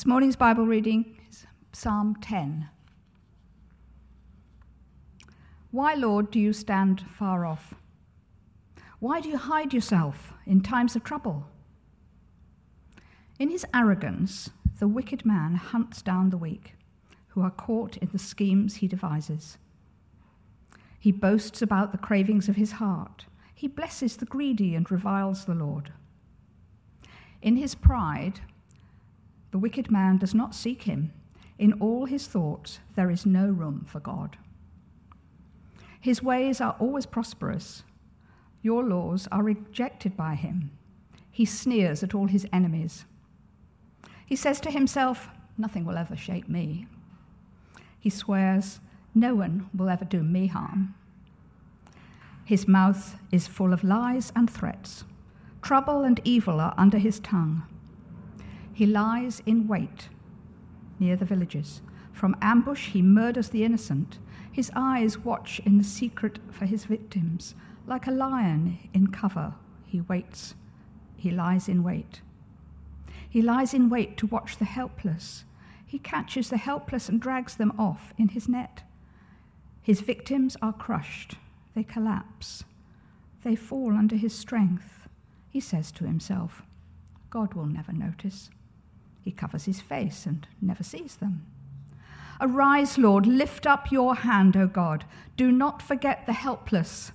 This morning's Bible reading is Psalm 10. Why, Lord, do you stand far off? Why do you hide yourself in times of trouble? In his arrogance, the wicked man hunts down the weak, who are caught in the schemes he devises. He boasts about the cravings of his heart. He blesses the greedy and reviles the Lord. In his pride, the wicked man does not seek him. In all his thoughts, there is no room for God. His ways are always prosperous. Your laws are rejected by him. He sneers at all his enemies. He says to himself, Nothing will ever shake me. He swears, No one will ever do me harm. His mouth is full of lies and threats. Trouble and evil are under his tongue. He lies in wait near the villages. From ambush, he murders the innocent. His eyes watch in the secret for his victims. Like a lion in cover, he waits. He lies in wait. He lies in wait to watch the helpless. He catches the helpless and drags them off in his net. His victims are crushed. They collapse. They fall under his strength. He says to himself, God will never notice. He covers his face and never sees them. Arise, Lord, lift up your hand, O God. Do not forget the helpless.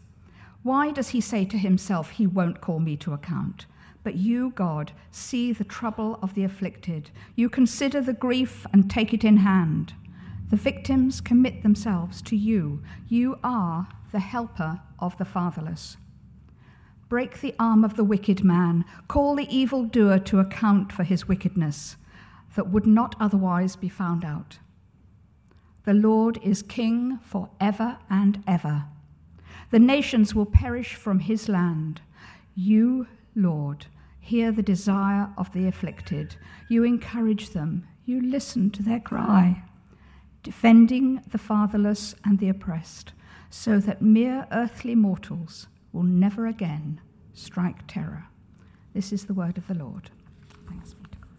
Why does he say to himself, He won't call me to account? But you, God, see the trouble of the afflicted. You consider the grief and take it in hand. The victims commit themselves to you. You are the helper of the fatherless. Break the arm of the wicked man. Call the evildoer to account for his wickedness that would not otherwise be found out. The Lord is king for ever and ever. The nations will perish from his land. You, Lord, hear the desire of the afflicted. You encourage them. You listen to their cry, defending the fatherless and the oppressed, so that mere earthly mortals will never again strike terror. This is the word of the Lord. Thanks be to God.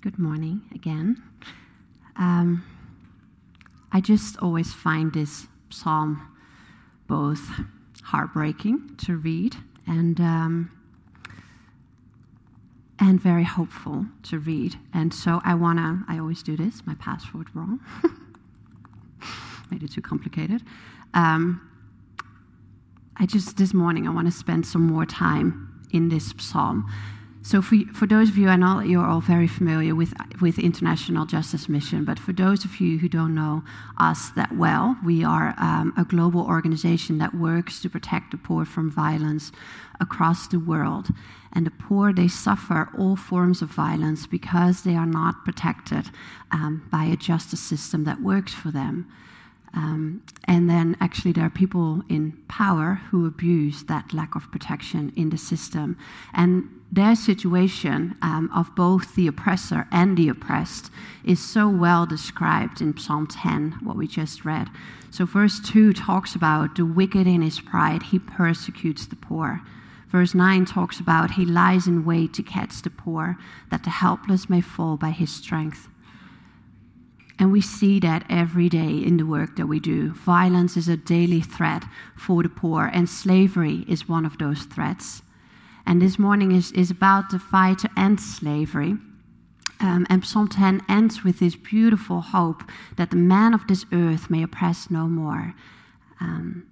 Good morning again. Um, I just always find this psalm both heartbreaking to read and um, and very hopeful to read. And so I want to, I always do this, my password wrong. Made it too complicated. Um, I just, this morning, I want to spend some more time in this psalm. So, for, for those of you, I know you're all very familiar with, with International Justice Mission, but for those of you who don't know us that well, we are um, a global organization that works to protect the poor from violence across the world. And the poor, they suffer all forms of violence because they are not protected um, by a justice system that works for them. Um, and then actually, there are people in power who abuse that lack of protection in the system. And their situation um, of both the oppressor and the oppressed is so well described in Psalm 10, what we just read. So, verse 2 talks about the wicked in his pride, he persecutes the poor. Verse 9 talks about he lies in wait to catch the poor, that the helpless may fall by his strength. And we see that every day in the work that we do. Violence is a daily threat for the poor, and slavery is one of those threats. And this morning is, is about the fight to end slavery. Um, and Psalm 10 ends with this beautiful hope that the man of this earth may oppress no more. Um,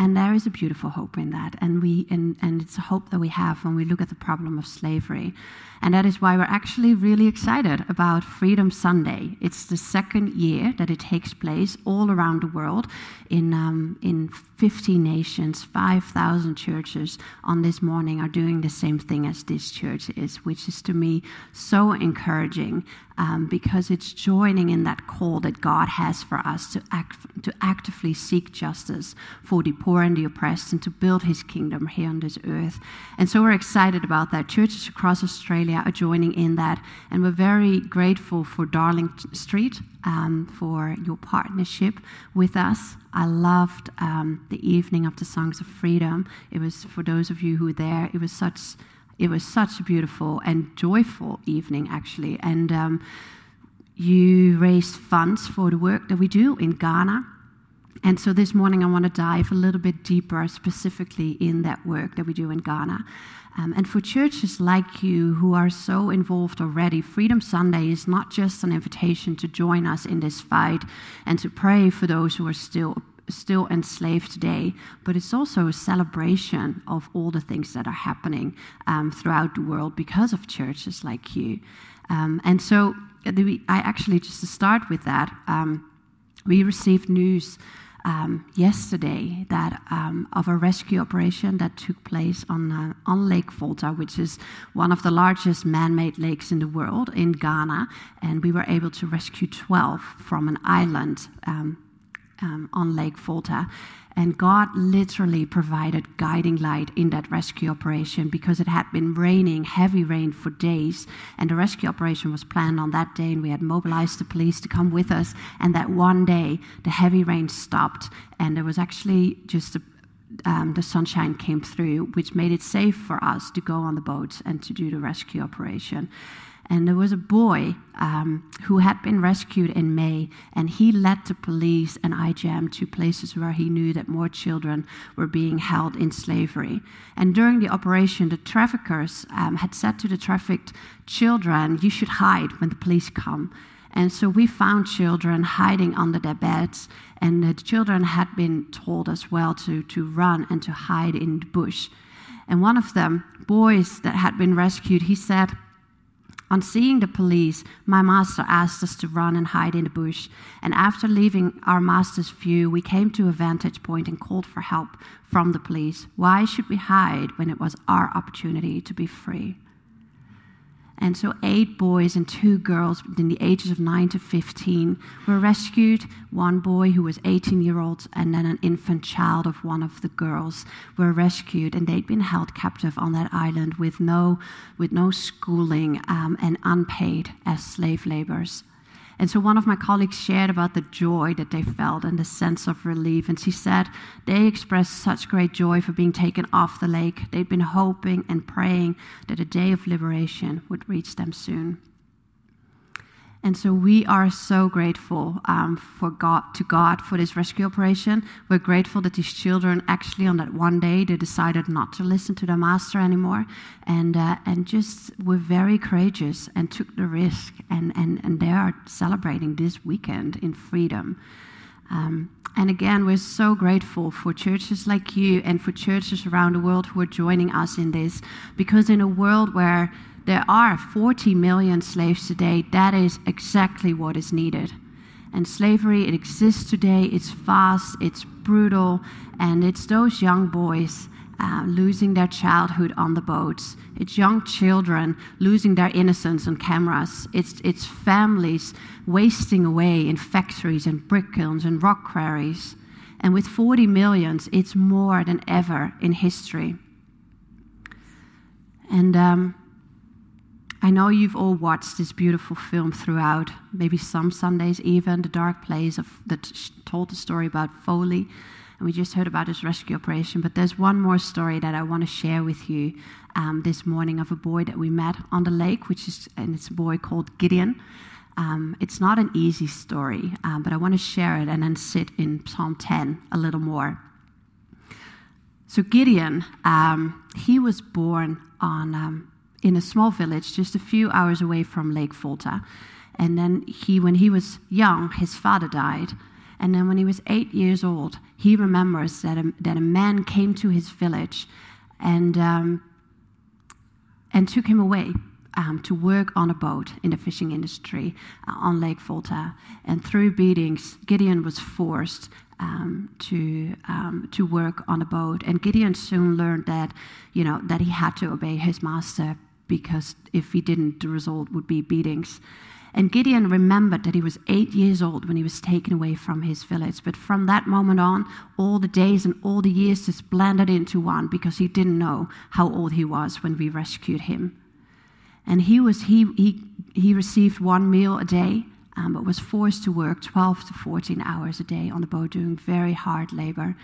and there is a beautiful hope in that. And, we, and, and it's a hope that we have when we look at the problem of slavery. And that is why we're actually really excited about Freedom Sunday. It's the second year that it takes place all around the world in, um, in 50 nations, 5,000 churches on this morning are doing the same thing as this church is, which is to me so encouraging um, because it's joining in that call that God has for us to, act, to actively seek justice for the poor and the oppressed and to build his kingdom here on this earth. And so we're excited about that. Churches across Australia are joining in that, and we're very grateful for Darling Street um, for your partnership with us. I loved um, the evening of the Songs of Freedom. It was, for those of you who were there, it was such. It was such a beautiful and joyful evening, actually. And um, you raised funds for the work that we do in Ghana. And so this morning I want to dive a little bit deeper, specifically in that work that we do in Ghana. Um, and for churches like you who are so involved already, Freedom Sunday is not just an invitation to join us in this fight and to pray for those who are still still enslaved today, but it's also a celebration of all the things that are happening um, throughout the world because of churches like you. Um, and so I actually, just to start with that, um, we received news um, yesterday that um, of a rescue operation that took place on uh, on Lake Volta, which is one of the largest man-made lakes in the world in Ghana, and we were able to rescue 12 from an island um, on Lake Volta. And God literally provided guiding light in that rescue operation because it had been raining, heavy rain for days. And the rescue operation was planned on that day, and we had mobilized the police to come with us. And that one day, the heavy rain stopped, and there was actually just a um, the sunshine came through, which made it safe for us to go on the boats and to do the rescue operation. And there was a boy um, who had been rescued in May, and he led the police and IJM to places where he knew that more children were being held in slavery. And during the operation, the traffickers um, had said to the trafficked children, You should hide when the police come. And so we found children hiding under their beds, and the children had been told as well to, to run and to hide in the bush. And one of them, boys that had been rescued, he said, on seeing the police, my master asked us to run and hide in the bush. And after leaving our master's view, we came to a vantage point and called for help from the police. Why should we hide when it was our opportunity to be free? And so, eight boys and two girls in the ages of 9 to 15 were rescued. One boy, who was 18 year old, and then an infant child of one of the girls were rescued. And they'd been held captive on that island with no, with no schooling um, and unpaid as slave laborers. And so one of my colleagues shared about the joy that they felt and the sense of relief. And she said they expressed such great joy for being taken off the lake. They'd been hoping and praying that a day of liberation would reach them soon. And so we are so grateful um, for God to God for this rescue operation. We're grateful that these children actually on that one day they decided not to listen to their master anymore, and uh, and just were very courageous and took the risk. And and and they are celebrating this weekend in freedom. Um, and again, we're so grateful for churches like you and for churches around the world who are joining us in this, because in a world where there are 40 million slaves today. That is exactly what is needed. And slavery, it exists today. It's fast, it's brutal, and it's those young boys uh, losing their childhood on the boats. It's young children losing their innocence on cameras. It's, it's families wasting away in factories and brick kilns and rock quarries. And with 40 millions, it's more than ever in history. And um, I know you've all watched this beautiful film throughout, maybe some Sundays even, The Dark Place of, that told the story about Foley. And we just heard about his rescue operation. But there's one more story that I want to share with you um, this morning of a boy that we met on the lake, which is, and it's a boy called Gideon. Um, it's not an easy story, um, but I want to share it and then sit in Psalm 10 a little more. So, Gideon, um, he was born on um, in a small village just a few hours away from Lake Volta. And then he, when he was young, his father died. And then when he was eight years old, he remembers that a, that a man came to his village and, um, and took him away um, to work on a boat in the fishing industry uh, on Lake Volta. And through beatings, Gideon was forced um, to um, to work on a boat. And Gideon soon learned that you know that he had to obey his master because if he didn't, the result would be beatings. And Gideon remembered that he was eight years old when he was taken away from his village. But from that moment on, all the days and all the years just blended into one because he didn't know how old he was when we rescued him. And he, was, he, he, he received one meal a day, um, but was forced to work 12 to 14 hours a day on the boat doing very hard labor.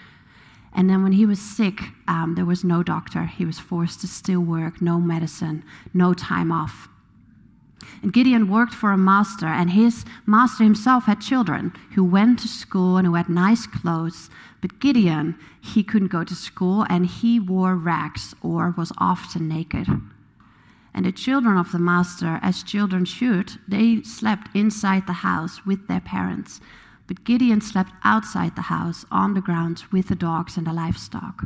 And then when he was sick, um, there was no doctor. He was forced to still work, no medicine, no time off. And Gideon worked for a master, and his master himself had children who went to school and who had nice clothes. But Gideon, he couldn't go to school, and he wore rags or was often naked. And the children of the master, as children should, they slept inside the house with their parents. But Gideon slept outside the house on the ground with the dogs and the livestock.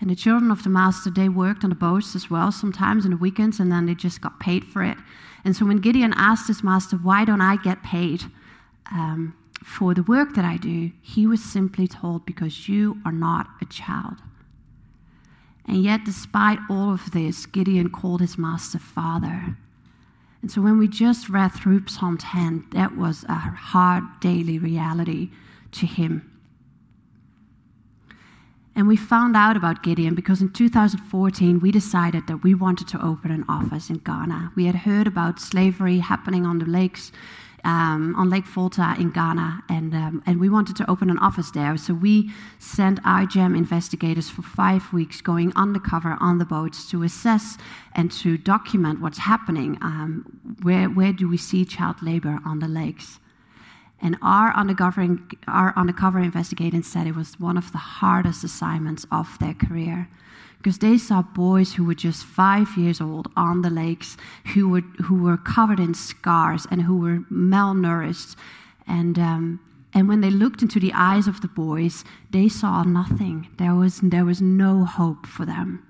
And the children of the master, they worked on the boats as well, sometimes in the weekends, and then they just got paid for it. And so when Gideon asked his master, Why don't I get paid um, for the work that I do? he was simply told, Because you are not a child. And yet, despite all of this, Gideon called his master Father. And so, when we just read through Psalm 10, that was a hard daily reality to him. And we found out about Gideon because in 2014 we decided that we wanted to open an office in Ghana. We had heard about slavery happening on the lakes um, on Lake Volta in Ghana, and, um, and we wanted to open an office there. So we sent IJM investigators for five weeks going undercover on the boats to assess and to document what's happening. Um, where, where do we see child labor on the lakes? And our undercover, our undercover investigators said it was one of the hardest assignments of their career because they saw boys who were just five years old on the lakes who were, who were covered in scars and who were malnourished. And, um, and when they looked into the eyes of the boys, they saw nothing. There was, there was no hope for them.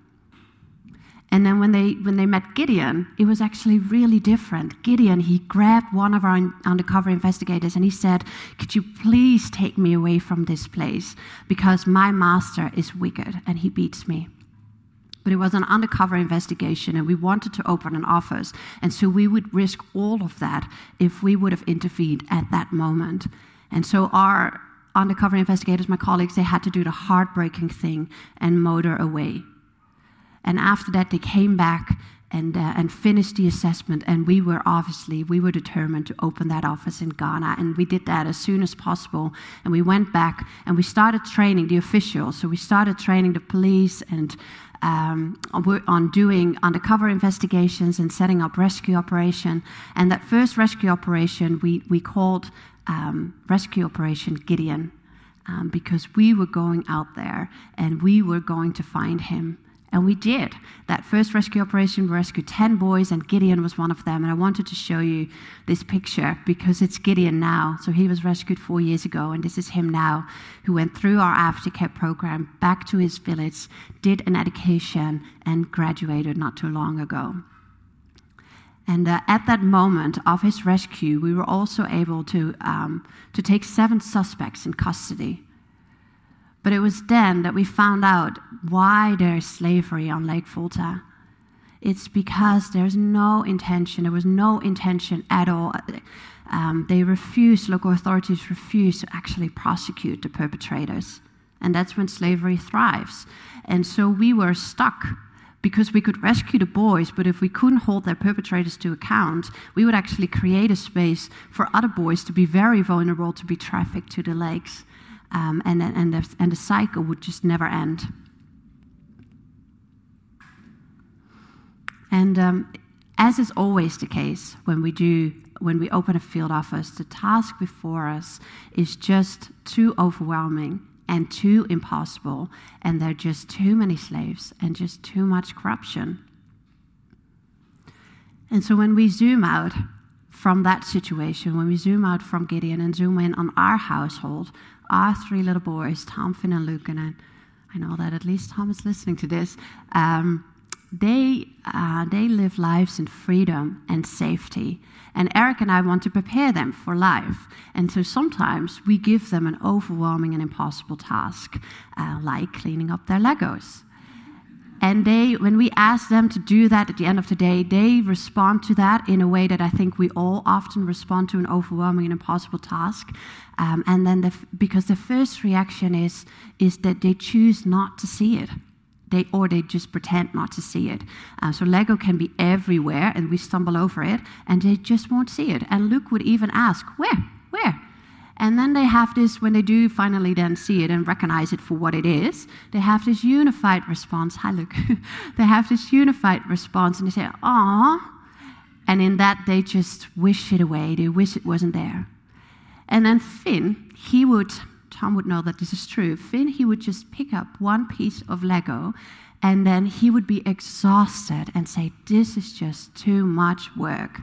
And then when they, when they met Gideon, it was actually really different. Gideon, he grabbed one of our undercover investigators and he said, Could you please take me away from this place? Because my master is wicked and he beats me but it was an undercover investigation and we wanted to open an office. And so we would risk all of that if we would have intervened at that moment. And so our undercover investigators, my colleagues, they had to do the heartbreaking thing and motor away. And after that, they came back and, uh, and finished the assessment. And we were obviously, we were determined to open that office in Ghana. And we did that as soon as possible. And we went back and we started training the officials. So we started training the police and um, on doing undercover investigations and setting up rescue operation. And that first rescue operation we, we called um, Rescue Operation Gideon um, because we were going out there and we were going to find him. And we did. That first rescue operation, we rescued 10 boys, and Gideon was one of them. And I wanted to show you this picture because it's Gideon now. So he was rescued four years ago, and this is him now, who went through our aftercare program back to his village, did an education, and graduated not too long ago. And uh, at that moment of his rescue, we were also able to, um, to take seven suspects in custody. But it was then that we found out why there's slavery on Lake Volta. It's because there's no intention, there was no intention at all. Um, they refused, local authorities refused to actually prosecute the perpetrators. And that's when slavery thrives. And so we were stuck because we could rescue the boys, but if we couldn't hold their perpetrators to account, we would actually create a space for other boys to be very vulnerable to be trafficked to the lakes um, and, and, the, and the cycle would just never end. And um, as is always the case when we do when we open a field office, the task before us is just too overwhelming and too impossible, and there are just too many slaves and just too much corruption. And so when we zoom out from that situation, when we zoom out from Gideon and zoom in on our household, our three little boys, Tom, Finn, and Luke, and I, I know that at least Tom is listening to this, um, they, uh, they live lives in freedom and safety. And Eric and I want to prepare them for life. And so sometimes we give them an overwhelming and impossible task, uh, like cleaning up their Legos. And they, when we ask them to do that at the end of the day, they respond to that in a way that I think we all often respond to an overwhelming and impossible task. Um, and then, the, because the first reaction is is that they choose not to see it. They, or they just pretend not to see it. Uh, so Lego can be everywhere, and we stumble over it, and they just won't see it. And Luke would even ask, "Where? Where?" And then they have this, when they do finally then see it and recognize it for what it is, they have this unified response. Hi, Luke. they have this unified response and they say, "Ah," And in that, they just wish it away. They wish it wasn't there. And then Finn, he would, Tom would know that this is true. Finn, he would just pick up one piece of Lego and then he would be exhausted and say, This is just too much work.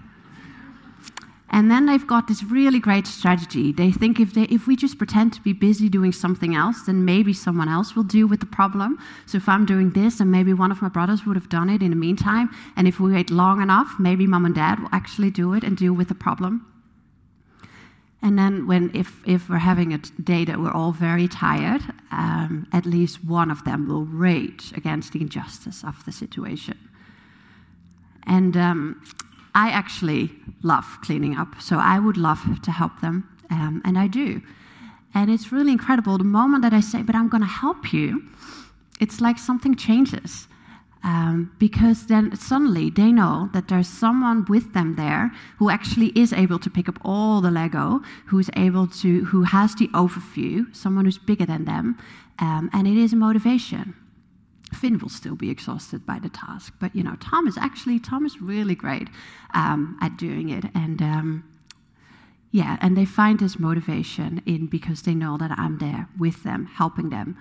And then they've got this really great strategy. They think if, they, if we just pretend to be busy doing something else, then maybe someone else will deal with the problem. So if I'm doing this, and maybe one of my brothers would have done it in the meantime, and if we wait long enough, maybe mom and dad will actually do it and deal with the problem. And then, when if, if we're having a day that we're all very tired, um, at least one of them will rage against the injustice of the situation. And um, I actually love cleaning up, so I would love to help them, um, and I do. And it's really incredible. The moment that I say, but I'm going to help you, it's like something changes. Um, because then suddenly they know that there's someone with them there who actually is able to pick up all the Lego, who's able to, who has the overview, someone who's bigger than them, um, and it is a motivation. Finn will still be exhausted by the task, but you know, Tom is actually Tom is really great um, at doing it, and um, yeah, and they find this motivation in because they know that I'm there with them, helping them.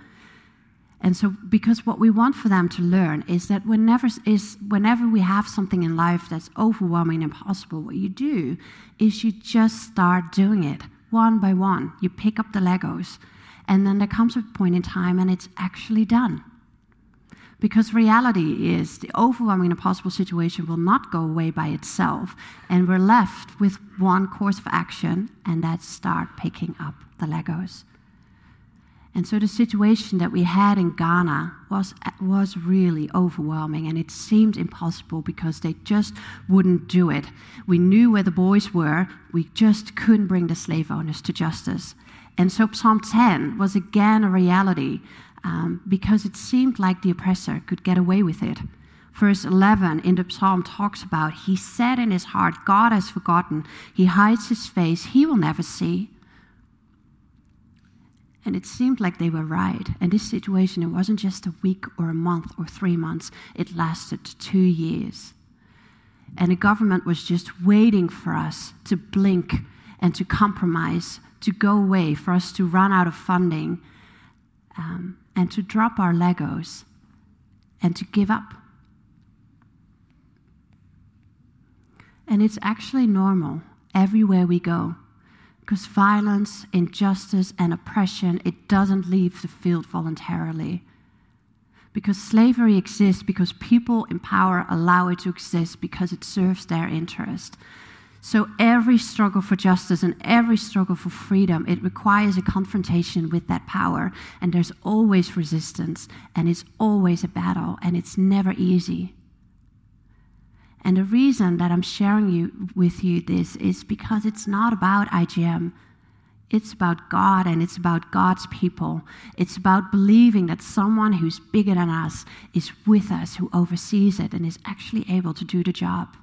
And so, because what we want for them to learn is that whenever is whenever we have something in life that's overwhelming and impossible, what you do is you just start doing it one by one. You pick up the Legos, and then there comes a point in time, and it's actually done. Because reality is the overwhelming and impossible situation will not go away by itself, and we're left with one course of action, and that's start picking up the Legos. And so the situation that we had in Ghana was, was really overwhelming, and it seemed impossible because they just wouldn't do it. We knew where the boys were, we just couldn't bring the slave owners to justice. And so Psalm 10 was again a reality um, because it seemed like the oppressor could get away with it. Verse 11 in the psalm talks about He said in his heart, God has forgotten. He hides his face. He will never see. And it seemed like they were right. And this situation, it wasn't just a week or a month or three months, it lasted two years. And the government was just waiting for us to blink and to compromise, to go away, for us to run out of funding. Um, and to drop our Legos and to give up. And it's actually normal everywhere we go because violence, injustice, and oppression, it doesn't leave the field voluntarily. Because slavery exists because people in power allow it to exist because it serves their interest. So every struggle for justice and every struggle for freedom, it requires a confrontation with that power. And there's always resistance, and it's always a battle, and it's never easy. And the reason that I'm sharing you, with you this is because it's not about IJM. It's about God and it's about God's people. It's about believing that someone who's bigger than us is with us, who oversees it, and is actually able to do the job.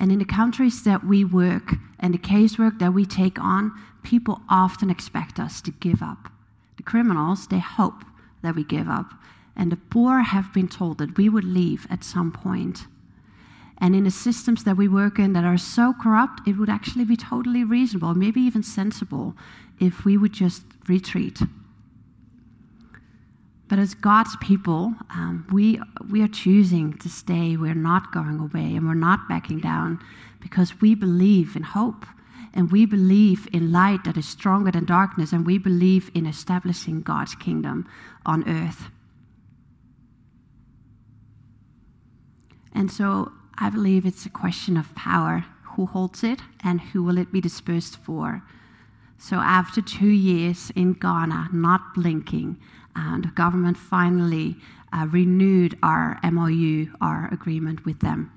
And in the countries that we work and the casework that we take on, people often expect us to give up. The criminals, they hope that we give up. And the poor have been told that we would leave at some point. And in the systems that we work in that are so corrupt, it would actually be totally reasonable, maybe even sensible, if we would just retreat but as God's people, um, we, we are choosing to stay. We're not going away and we're not backing down because we believe in hope and we believe in light that is stronger than darkness and we believe in establishing God's kingdom on earth. And so I believe it's a question of power. Who holds it and who will it be dispersed for? So after two years in Ghana, not blinking, and the government finally uh, renewed our MOU, our agreement with them.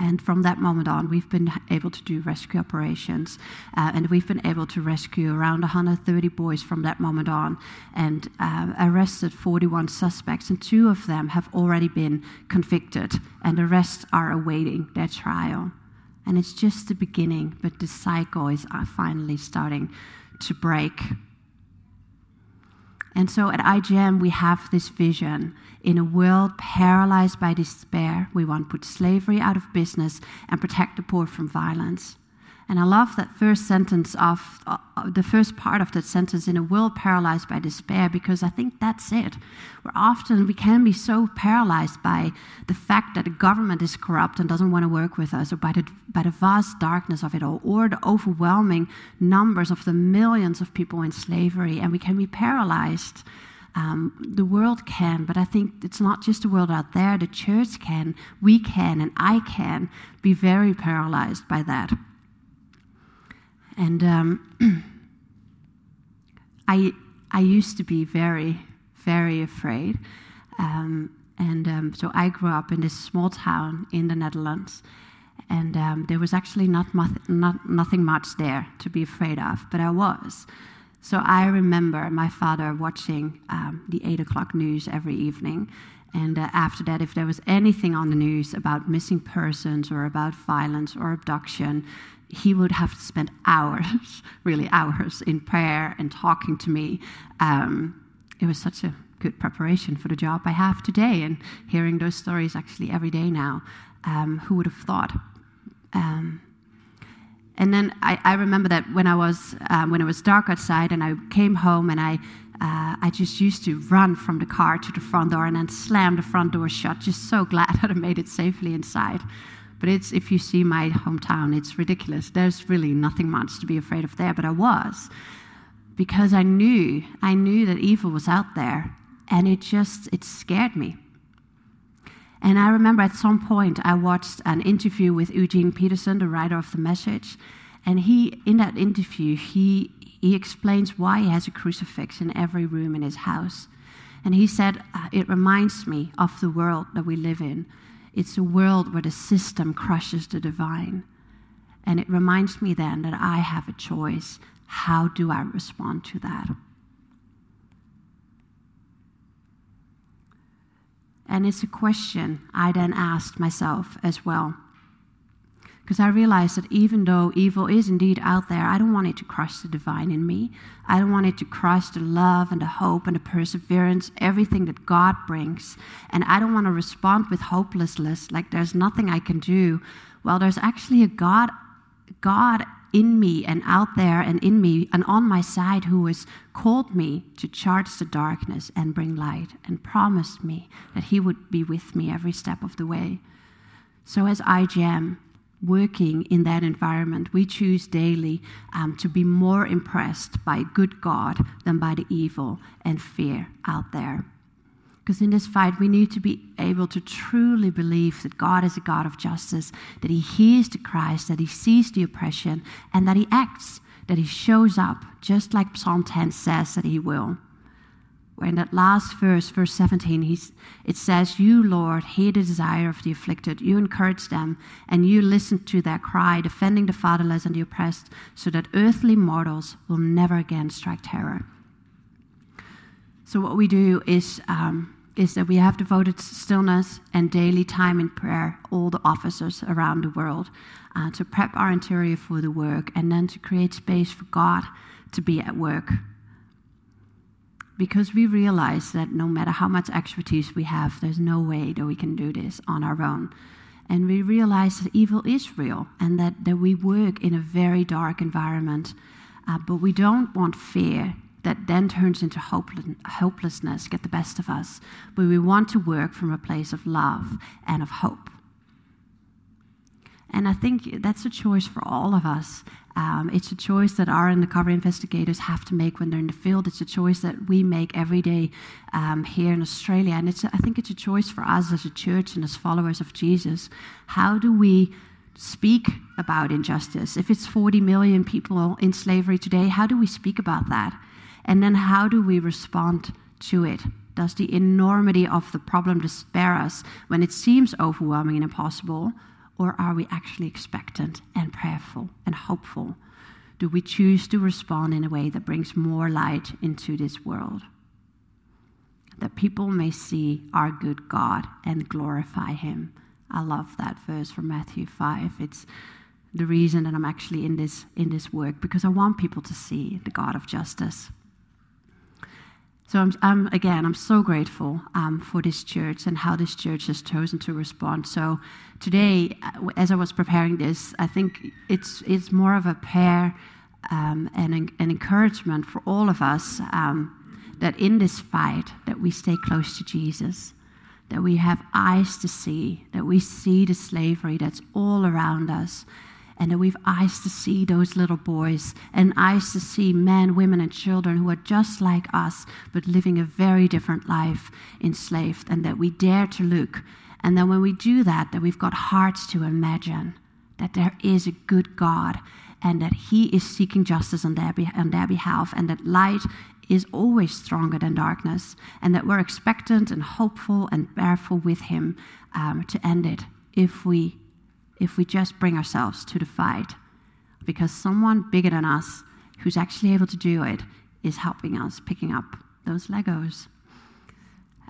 And from that moment on, we've been able to do rescue operations. Uh, and we've been able to rescue around 130 boys from that moment on and uh, arrested 41 suspects. And two of them have already been convicted, and the rest are awaiting their trial. And it's just the beginning, but the cycle is uh, finally starting to break. And so at IJM, we have this vision. In a world paralyzed by despair, we want to put slavery out of business and protect the poor from violence. And I love that first sentence of uh, the first part of that sentence in a world paralyzed by despair because I think that's it. Where often we can be so paralyzed by the fact that the government is corrupt and doesn't want to work with us, or by the, by the vast darkness of it all, or the overwhelming numbers of the millions of people in slavery, and we can be paralyzed. Um, the world can, but I think it's not just the world out there. The church can, we can, and I can be very paralyzed by that. And um, I, I used to be very, very afraid. Um, and um, so I grew up in this small town in the Netherlands. And um, there was actually not, not, nothing much there to be afraid of, but I was. So I remember my father watching um, the 8 o'clock news every evening. And uh, after that, if there was anything on the news about missing persons or about violence or abduction, he would have to spend hours, really hours, in prayer and talking to me. Um, it was such a good preparation for the job I have today, and hearing those stories actually every day now. Um, who would have thought? Um, and then I, I, remember that when I was um, when it was dark outside, and I came home, and I uh, I just used to run from the car to the front door and then slam the front door shut. Just so glad that I made it safely inside. But it's, if you see my hometown, it's ridiculous. There's really nothing much to be afraid of there, but I was. Because I knew, I knew that evil was out there, and it just, it scared me. And I remember at some point I watched an interview with Eugene Peterson, the writer of the message, and he, in that interview, he, he explains why he has a crucifix in every room in his house. And he said, uh, It reminds me of the world that we live in it's a world where the system crushes the divine. And it reminds me then that I have a choice. How do I respond to that? And it's a question I then asked myself as well. Because I realized that even though evil is indeed out there, I don't want it to crush the divine in me. I don't want it to crush the love and the hope and the perseverance, everything that God brings. And I don't want to respond with hopelessness, like there's nothing I can do. Well, there's actually a God, God in me and out there and in me and on my side who has called me to charge the darkness and bring light and promised me that he would be with me every step of the way. So as IJM, working in that environment, we choose daily um, to be more impressed by good God than by the evil and fear out there. Because in this fight, we need to be able to truly believe that God is a God of justice, that He hears the cries, that He sees the oppression, and that He acts, that He shows up, just like Psalm 10 says that He will in that last verse, verse 17, it says, You, Lord, hear the desire of the afflicted. You encourage them, and you listen to their cry, defending the fatherless and the oppressed, so that earthly mortals will never again strike terror. So, what we do is, um, is that we have devoted stillness and daily time in prayer, all the officers around the world, uh, to prep our interior for the work, and then to create space for God to be at work because we realize that no matter how much expertise we have, there's no way that we can do this on our own. And we realize that evil is real and that, that we work in a very dark environment. Uh, but we don't want fear that then turns into hopelessness get the best of us. But we want to work from a place of love and of hope. And I think that's a choice for all of us. Um, it's a choice that our undercover investigators have to make when they're in the field. It's a choice that we make every day um, here in Australia. And it's, I think it's a choice for us as a church and as followers of Jesus. How do we speak about injustice? If it's 40 million people in slavery today, how do we speak about that? And then how do we respond to it? Does the enormity of the problem despair us when it seems overwhelming and impossible? Or are we actually expectant and prayerful and hopeful? Do we choose to respond in a way that brings more light into this world? That people may see our good God and glorify Him. I love that verse from Matthew 5. It's the reason that I'm actually in this, in this work because I want people to see the God of justice. So I'm, I'm, again, I'm so grateful um, for this church and how this church has chosen to respond. So today, uh, as I was preparing this, I think it's it's more of a prayer um, and an, an, encouragement for all of us um, that in this fight that we stay close to Jesus, that we have eyes to see, that we see the slavery that's all around us, and that we've eyes to see those little boys and eyes to see men, women, and children who are just like us, but living a very different life enslaved, and that we dare to look. And then when we do that, that we've got hearts to imagine that there is a good God and that He is seeking justice on their, on their behalf, and that light is always stronger than darkness, and that we're expectant and hopeful and prayerful with Him um, to end it if we if we just bring ourselves to the fight. Because someone bigger than us who's actually able to do it is helping us picking up those Legos.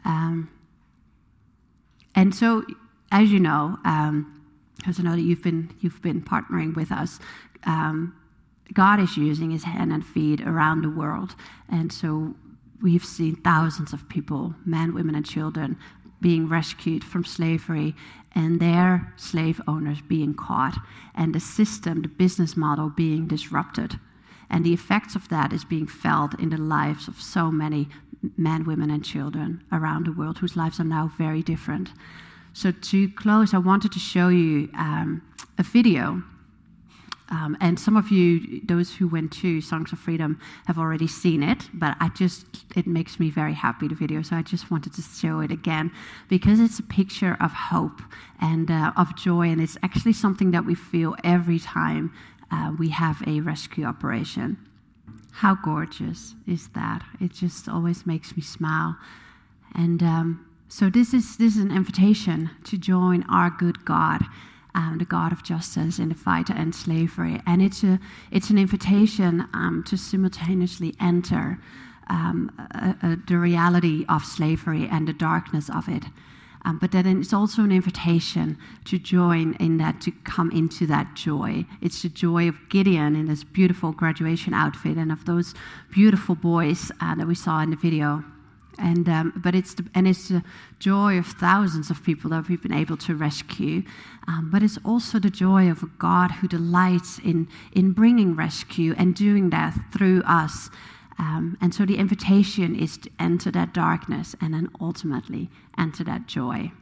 Um, and so, as you know, um, I know that you've been you've been partnering with us, um, God is using His hand and feet around the world, and so we've seen thousands of people, men, women, and children, being rescued from slavery and their slave owners being caught, and the system, the business model being disrupted. And the effects of that is being felt in the lives of so many men, women, and children around the world whose lives are now very different. So, to close, I wanted to show you um, a video um, and some of you, those who went to Songs of Freedom, have already seen it, but I just, it makes me very happy, the video, so I just wanted to show it again because it's a picture of hope and uh, of joy, and it's actually something that we feel every time uh, we have a rescue operation. How gorgeous is that? It just always makes me smile. And um, so, this is, this is an invitation to join our good God um, the God of justice in the fight end slavery. And it's, a, it's an invitation um, to simultaneously enter um, a, a, the reality of slavery and the darkness of it. Um, but then it's also an invitation to join in that, to come into that joy. It's the joy of Gideon in this beautiful graduation outfit and of those beautiful boys uh, that we saw in the video. And, um, but it's the, and it's the joy of thousands of people that we've been able to rescue. Um, but it's also the joy of a God who delights in, in bringing rescue and doing that through us. Um, and so the invitation is to enter that darkness and then ultimately enter that joy.